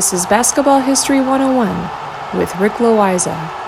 This is Basketball History 101 with Rick Loiza.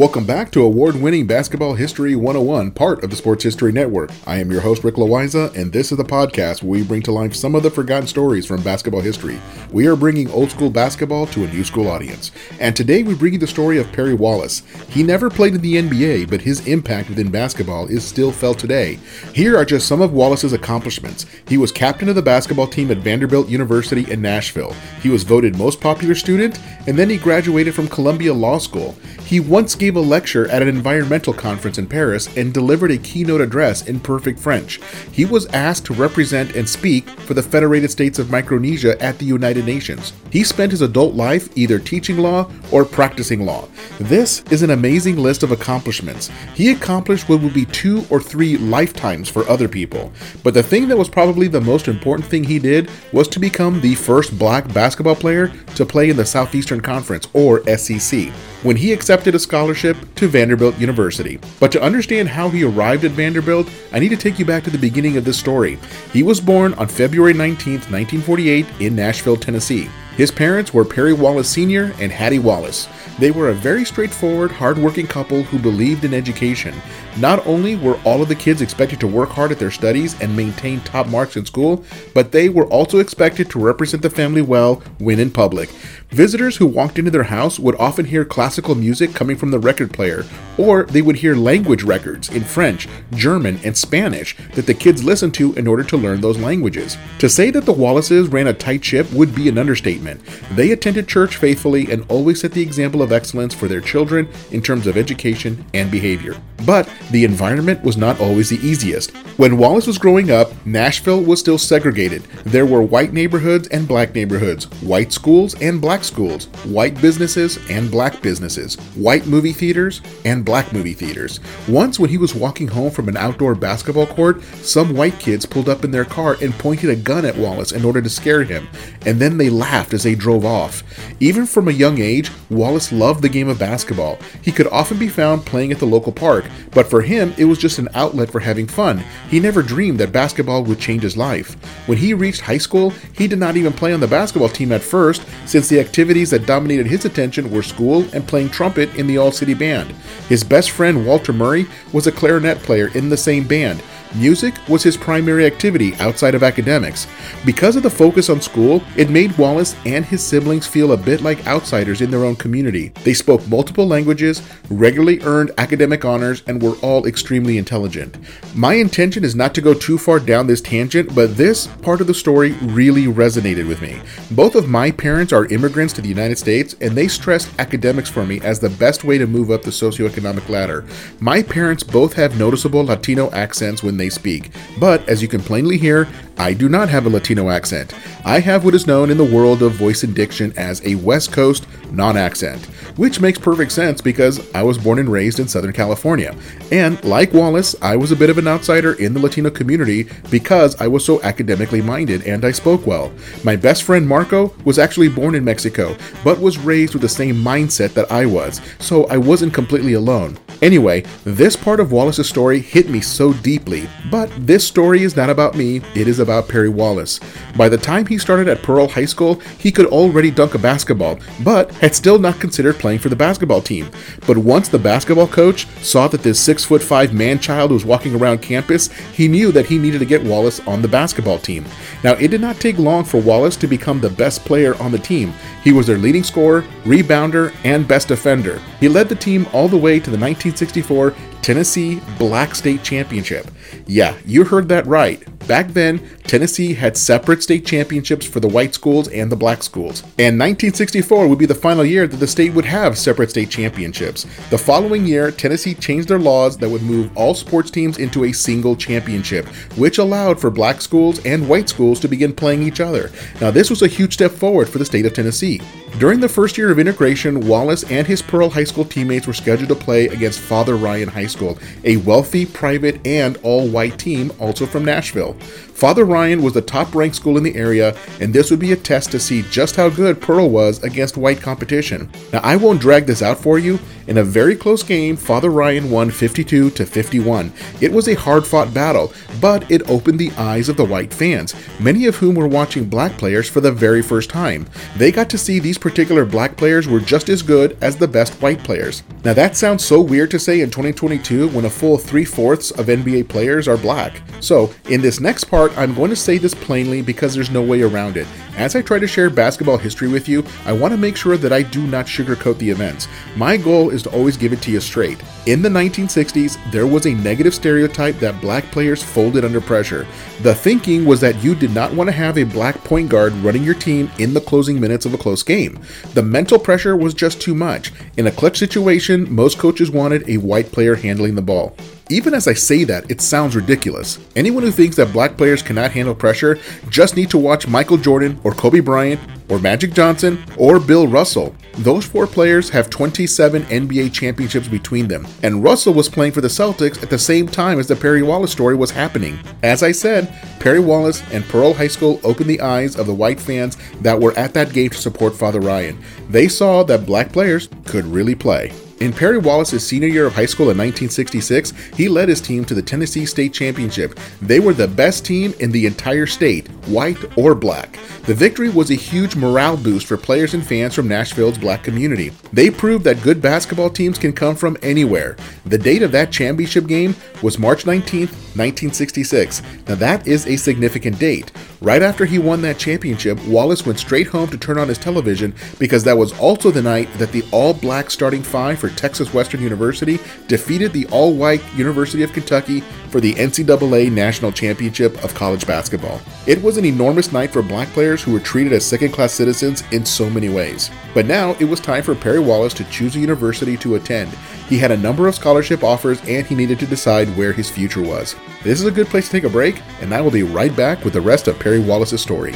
Welcome back to award winning Basketball History 101, part of the Sports History Network. I am your host, Rick Loiza, and this is the podcast where we bring to life some of the forgotten stories from basketball history. We are bringing old school basketball to a new school audience. And today we bring you the story of Perry Wallace. He never played in the NBA, but his impact within basketball is still felt today. Here are just some of Wallace's accomplishments. He was captain of the basketball team at Vanderbilt University in Nashville. He was voted most popular student, and then he graduated from Columbia Law School. He once gave a lecture at an environmental conference in Paris and delivered a keynote address in perfect French. He was asked to represent and speak for the Federated States of Micronesia at the United Nations. He spent his adult life either teaching law or practicing law. This is an amazing list of accomplishments. He accomplished what would be two or three lifetimes for other people. But the thing that was probably the most important thing he did was to become the first black basketball player to play in the Southeastern Conference, or SEC when he accepted a scholarship to Vanderbilt University. But to understand how he arrived at Vanderbilt, I need to take you back to the beginning of this story. He was born on February 19, 1948, in Nashville, Tennessee. His parents were Perry Wallace Sr. and Hattie Wallace. They were a very straightforward, hardworking couple who believed in education. Not only were all of the kids expected to work hard at their studies and maintain top marks in school, but they were also expected to represent the family well when in public. Visitors who walked into their house would often hear classical music coming from the record player, or they would hear language records in French, German, and Spanish that the kids listened to in order to learn those languages. To say that the Wallaces ran a tight ship would be an understatement. They attended church faithfully and always set the example of excellence for their children in terms of education and behavior. But the environment was not always the easiest. When Wallace was growing up, Nashville was still segregated. There were white neighborhoods and black neighborhoods, white schools and black schools, white businesses and black businesses, white movie theaters and black movie theaters. Once, when he was walking home from an outdoor basketball court, some white kids pulled up in their car and pointed a gun at Wallace in order to scare him, and then they laughed as they drove off. Even from a young age, Wallace loved the game of basketball. He could often be found playing at the local park, but for him, it was just an outlet for having fun. He never dreamed that basketball would change his life. When he reached high school, he did not even play on the basketball team at first, since the activities that dominated his attention were school and playing trumpet in the All City Band. His best friend, Walter Murray, was a clarinet player in the same band. Music was his primary activity outside of academics. Because of the focus on school, it made Wallace and his siblings feel a bit like outsiders in their own community. They spoke multiple languages, regularly earned academic honors, and were all extremely intelligent. My intention is not to go too far down this tangent, but this part of the story really resonated with me. Both of my parents are immigrants to the United States, and they stressed academics for me as the best way to move up the socioeconomic ladder. My parents both have noticeable Latino accents when they speak, but as you can plainly hear, I do not have a Latino accent. I have what is known in the world of voice and diction as a West Coast non accent, which makes perfect sense because I was born and raised in Southern California. And like Wallace, I was a bit of an outsider in the Latino community because I was so academically minded and I spoke well. My best friend Marco was actually born in Mexico, but was raised with the same mindset that I was, so I wasn't completely alone. Anyway, this part of Wallace's story hit me so deeply, but this story is not about me, it is about Perry Wallace. By the time he started at Pearl High School, he could already dunk a basketball, but had still not considered playing for the basketball team. But once the basketball coach saw that this 6 foot 5 man child was walking around campus, he knew that he needed to get Wallace on the basketball team. Now, it did not take long for Wallace to become the best player on the team. He was their leading scorer, rebounder, and best defender. He led the team all the way to the 1964 Tennessee Black State Championship. Yeah, you heard that right. Back then, Tennessee had separate state championships for the white schools and the black schools. And 1964 would be the final year that the state would have separate state championships. The following year, Tennessee changed their laws that would move all sports teams into a single championship, which allowed for black schools and white schools to begin playing each other. Now, this was a huge step forward for the state of Tennessee. During the first year of integration, Wallace and his Pearl High School teammates were scheduled to play against Father Ryan High School, a wealthy, private, and all white team also from Nashville well. Father Ryan was the top ranked school in the area, and this would be a test to see just how good Pearl was against white competition. Now, I won't drag this out for you. In a very close game, Father Ryan won 52 to 51. It was a hard fought battle, but it opened the eyes of the white fans, many of whom were watching black players for the very first time. They got to see these particular black players were just as good as the best white players. Now, that sounds so weird to say in 2022 when a full three fourths of NBA players are black. So, in this next part, I'm going to say this plainly because there's no way around it. As I try to share basketball history with you, I want to make sure that I do not sugarcoat the events. My goal is to always give it to you straight. In the 1960s, there was a negative stereotype that black players folded under pressure. The thinking was that you did not want to have a black point guard running your team in the closing minutes of a close game. The mental pressure was just too much. In a clutch situation, most coaches wanted a white player handling the ball. Even as I say that, it sounds ridiculous. Anyone who thinks that black players cannot handle pressure just need to watch Michael Jordan or Kobe Bryant or Magic Johnson or Bill Russell. Those four players have 27 NBA championships between them, and Russell was playing for the Celtics at the same time as the Perry Wallace story was happening. As I said, Perry Wallace and Pearl High School opened the eyes of the white fans that were at that game to support Father Ryan. They saw that black players could really play. In Perry Wallace's senior year of high school in 1966, he led his team to the Tennessee State Championship. They were the best team in the entire state, white or black. The victory was a huge morale boost for players and fans from Nashville's black community. They proved that good basketball teams can come from anywhere. The date of that championship game was March 19, 1966. Now that is a significant date. Right after he won that championship, Wallace went straight home to turn on his television because that was also the night that the all black starting five for Texas Western University defeated the all white University of Kentucky for the NCAA National Championship of College Basketball. It was an enormous night for black players who were treated as second class citizens in so many ways. But now it was time for Perry Wallace to choose a university to attend. He had a number of scholarship offers and he needed to decide where his future was. This is a good place to take a break, and I will be right back with the rest of Perry Wallace's story.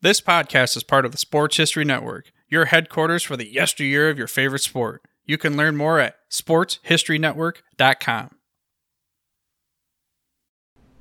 This podcast is part of the Sports History Network, your headquarters for the yesteryear of your favorite sport. You can learn more at sportshistorynetwork.com.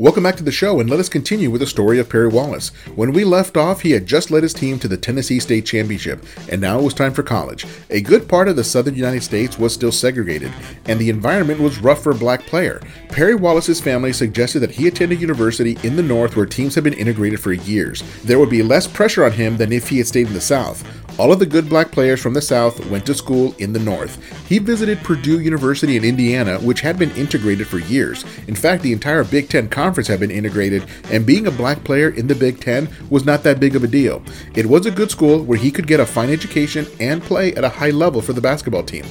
Welcome back to the show, and let us continue with the story of Perry Wallace. When we left off, he had just led his team to the Tennessee State Championship, and now it was time for college. A good part of the southern United States was still segregated, and the environment was rough for a black player. Perry Wallace's family suggested that he attend a university in the north where teams had been integrated for years. There would be less pressure on him than if he had stayed in the south. All of the good black players from the South went to school in the North. He visited Purdue University in Indiana, which had been integrated for years. In fact, the entire Big Ten Conference had been integrated, and being a black player in the Big Ten was not that big of a deal. It was a good school where he could get a fine education and play at a high level for the basketball team.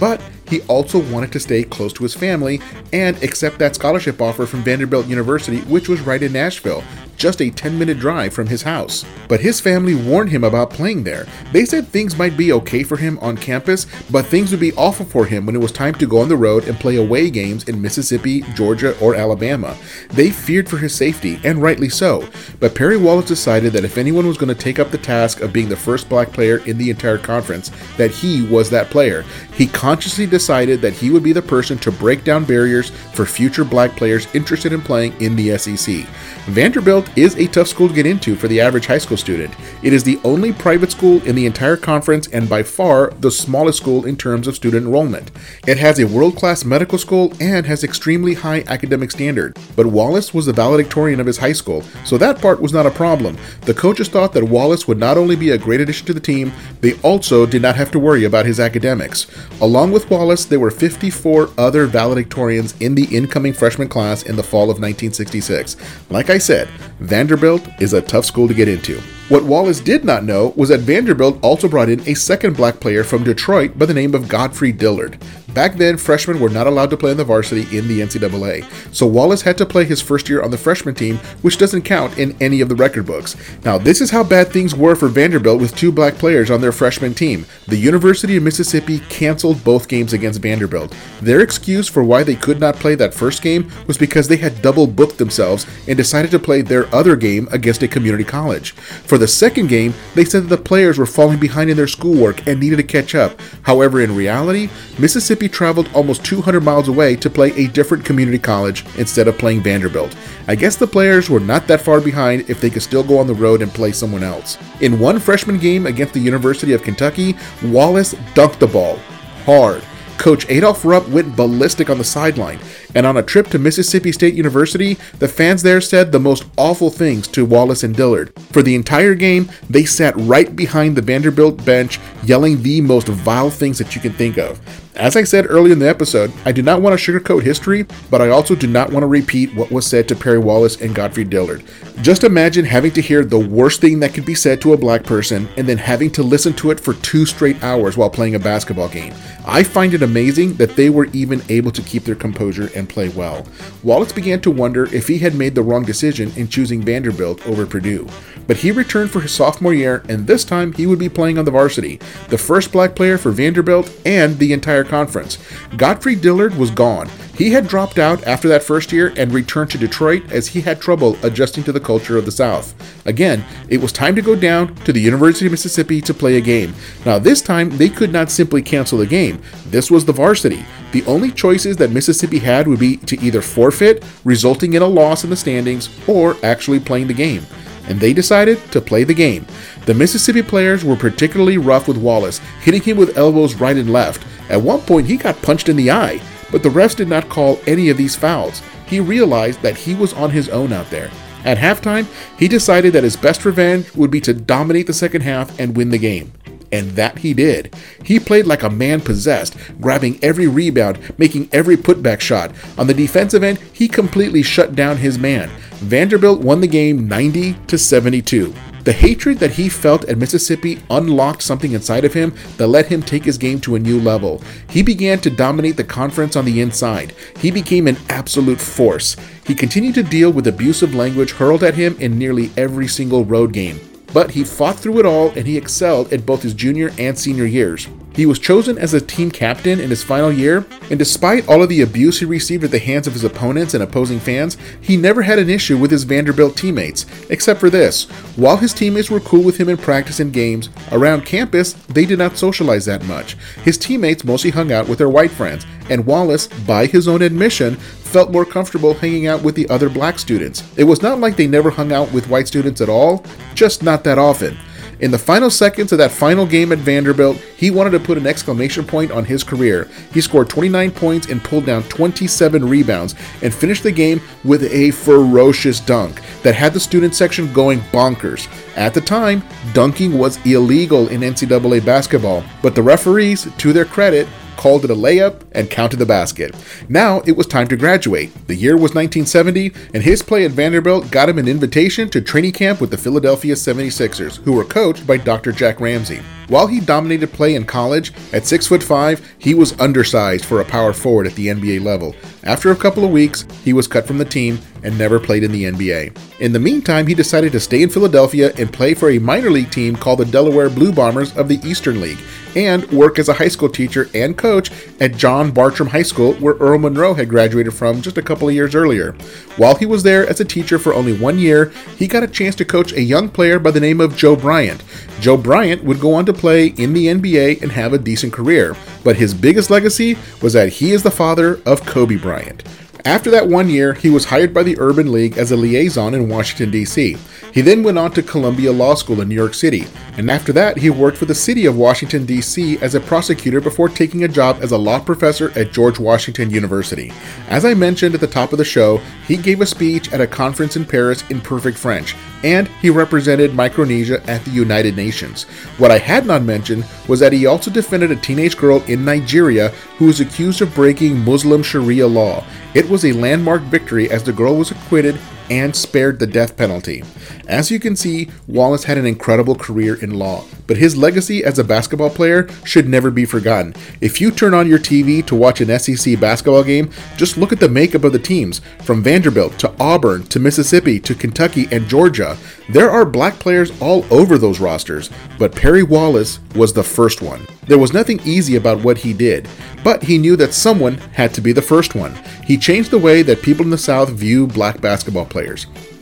But he also wanted to stay close to his family and accept that scholarship offer from Vanderbilt University, which was right in Nashville. Just a 10 minute drive from his house. But his family warned him about playing there. They said things might be okay for him on campus, but things would be awful for him when it was time to go on the road and play away games in Mississippi, Georgia, or Alabama. They feared for his safety, and rightly so. But Perry Wallace decided that if anyone was going to take up the task of being the first black player in the entire conference, that he was that player. He consciously decided that he would be the person to break down barriers for future black players interested in playing in the SEC. Vanderbilt is a tough school to get into for the average high school student. It is the only private school in the entire conference and by far the smallest school in terms of student enrollment. It has a world class medical school and has extremely high academic standard. But Wallace was the valedictorian of his high school, so that part was not a problem. The coaches thought that Wallace would not only be a great addition to the team, they also did not have to worry about his academics. Along with Wallace, there were 54 other valedictorians in the incoming freshman class in the fall of 1966. Like I said, Vanderbilt is a tough school to get into. What Wallace did not know was that Vanderbilt also brought in a second black player from Detroit by the name of Godfrey Dillard. Back then, freshmen were not allowed to play in the varsity in the NCAA, so Wallace had to play his first year on the freshman team, which doesn't count in any of the record books. Now, this is how bad things were for Vanderbilt with two black players on their freshman team. The University of Mississippi canceled both games against Vanderbilt. Their excuse for why they could not play that first game was because they had double booked themselves and decided to play their other game against a community college. For the second game, they said that the players were falling behind in their schoolwork and needed to catch up. However, in reality, Mississippi traveled almost 200 miles away to play a different community college instead of playing Vanderbilt. I guess the players were not that far behind if they could still go on the road and play someone else. In one freshman game against the University of Kentucky, Wallace dunked the ball hard. Coach Adolph Rupp went ballistic on the sideline, and on a trip to Mississippi State University, the fans there said the most awful things to Wallace and Dillard. For the entire game, they sat right behind the Vanderbilt bench, yelling the most vile things that you can think of. As I said earlier in the episode, I do not want to sugarcoat history, but I also do not want to repeat what was said to Perry Wallace and Godfrey Dillard. Just imagine having to hear the worst thing that could be said to a black person and then having to listen to it for two straight hours while playing a basketball game. I find it amazing that they were even able to keep their composure and play well. Wallace began to wonder if he had made the wrong decision in choosing Vanderbilt over Purdue. But he returned for his sophomore year, and this time he would be playing on the varsity, the first black player for Vanderbilt and the entire conference. Godfrey Dillard was gone. He had dropped out after that first year and returned to Detroit as he had trouble adjusting to the culture of the South. Again, it was time to go down to the University of Mississippi to play a game. Now, this time, they could not simply cancel the game. This was the varsity. The only choices that Mississippi had would be to either forfeit, resulting in a loss in the standings, or actually playing the game and they decided to play the game. The Mississippi players were particularly rough with Wallace, hitting him with elbows right and left. At one point, he got punched in the eye, but the refs did not call any of these fouls. He realized that he was on his own out there. At halftime, he decided that his best revenge would be to dominate the second half and win the game. And that he did. He played like a man possessed, grabbing every rebound, making every putback shot. On the defensive end, he completely shut down his man. Vanderbilt won the game 90 to 72. The hatred that he felt at Mississippi unlocked something inside of him that let him take his game to a new level. He began to dominate the conference on the inside. He became an absolute force. He continued to deal with abusive language hurled at him in nearly every single road game. But he fought through it all and he excelled at both his junior and senior years. He was chosen as a team captain in his final year, and despite all of the abuse he received at the hands of his opponents and opposing fans, he never had an issue with his Vanderbilt teammates, except for this. While his teammates were cool with him in practice and games, around campus, they did not socialize that much. His teammates mostly hung out with their white friends, and Wallace, by his own admission, felt more comfortable hanging out with the other black students. It was not like they never hung out with white students at all, just not that often. In the final seconds of that final game at Vanderbilt, he wanted to put an exclamation point on his career. He scored 29 points and pulled down 27 rebounds and finished the game with a ferocious dunk that had the student section going bonkers. At the time, dunking was illegal in NCAA basketball, but the referees, to their credit, called it a layup, and counted the basket. Now it was time to graduate. The year was 1970, and his play at Vanderbilt got him an invitation to training camp with the Philadelphia 76ers, who were coached by Dr. Jack Ramsay. While he dominated play in college, at 6 foot 5, he was undersized for a power forward at the NBA level. After a couple of weeks, he was cut from the team and never played in the NBA. In the meantime, he decided to stay in Philadelphia and play for a minor league team called the Delaware Blue Bombers of the Eastern League, and work as a high school teacher and coach at John Bartram High School, where Earl Monroe had graduated from just a couple of years earlier. While he was there as a teacher for only one year, he got a chance to coach a young player by the name of Joe Bryant. Joe Bryant would go on to play in the NBA and have a decent career, but his biggest legacy was that he is the father of Kobe Bryant. After that one year, he was hired by the Urban League as a liaison in Washington, D.C. He then went on to Columbia Law School in New York City, and after that, he worked for the city of Washington, D.C. as a prosecutor before taking a job as a law professor at George Washington University. As I mentioned at the top of the show, he gave a speech at a conference in Paris in perfect French, and he represented Micronesia at the United Nations. What I had not mentioned was that he also defended a teenage girl in Nigeria who was accused of breaking Muslim Sharia law. It was a landmark victory as the girl was acquitted and spared the death penalty. As you can see, Wallace had an incredible career in law, but his legacy as a basketball player should never be forgotten. If you turn on your TV to watch an SEC basketball game, just look at the makeup of the teams from Vanderbilt to Auburn to Mississippi to Kentucky and Georgia. There are black players all over those rosters, but Perry Wallace was the first one. There was nothing easy about what he did, but he knew that someone had to be the first one. He changed the way that people in the South view black basketball players.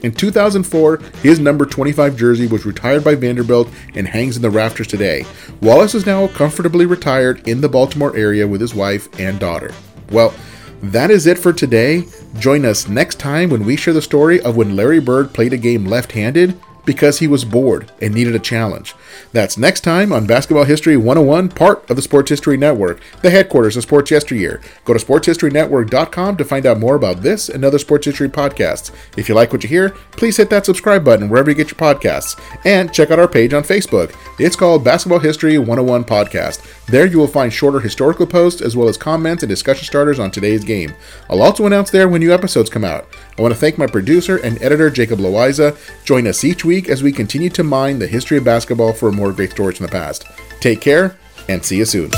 In 2004, his number 25 jersey was retired by Vanderbilt and hangs in the rafters today. Wallace is now comfortably retired in the Baltimore area with his wife and daughter. Well, that is it for today. Join us next time when we share the story of when Larry Bird played a game left handed because he was bored and needed a challenge. That's next time on Basketball History 101, part of the Sports History Network, the headquarters of Sports Yesteryear. Go to sportshistorynetwork.com to find out more about this and other sports history podcasts. If you like what you hear, please hit that subscribe button wherever you get your podcasts. And check out our page on Facebook. It's called Basketball History 101 Podcast. There you will find shorter historical posts as well as comments and discussion starters on today's game. I'll also announce there when new episodes come out. I want to thank my producer and editor, Jacob Loiza. Join us each week as we continue to mine the history of basketball for more great stories from the past. Take care and see you soon.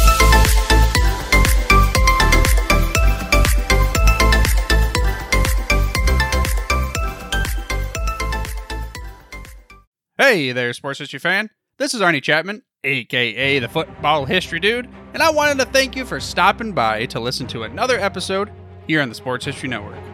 Hey there, sports history fan. This is Arnie Chapman, aka the Football History Dude, and I wanted to thank you for stopping by to listen to another episode here on the Sports History Network.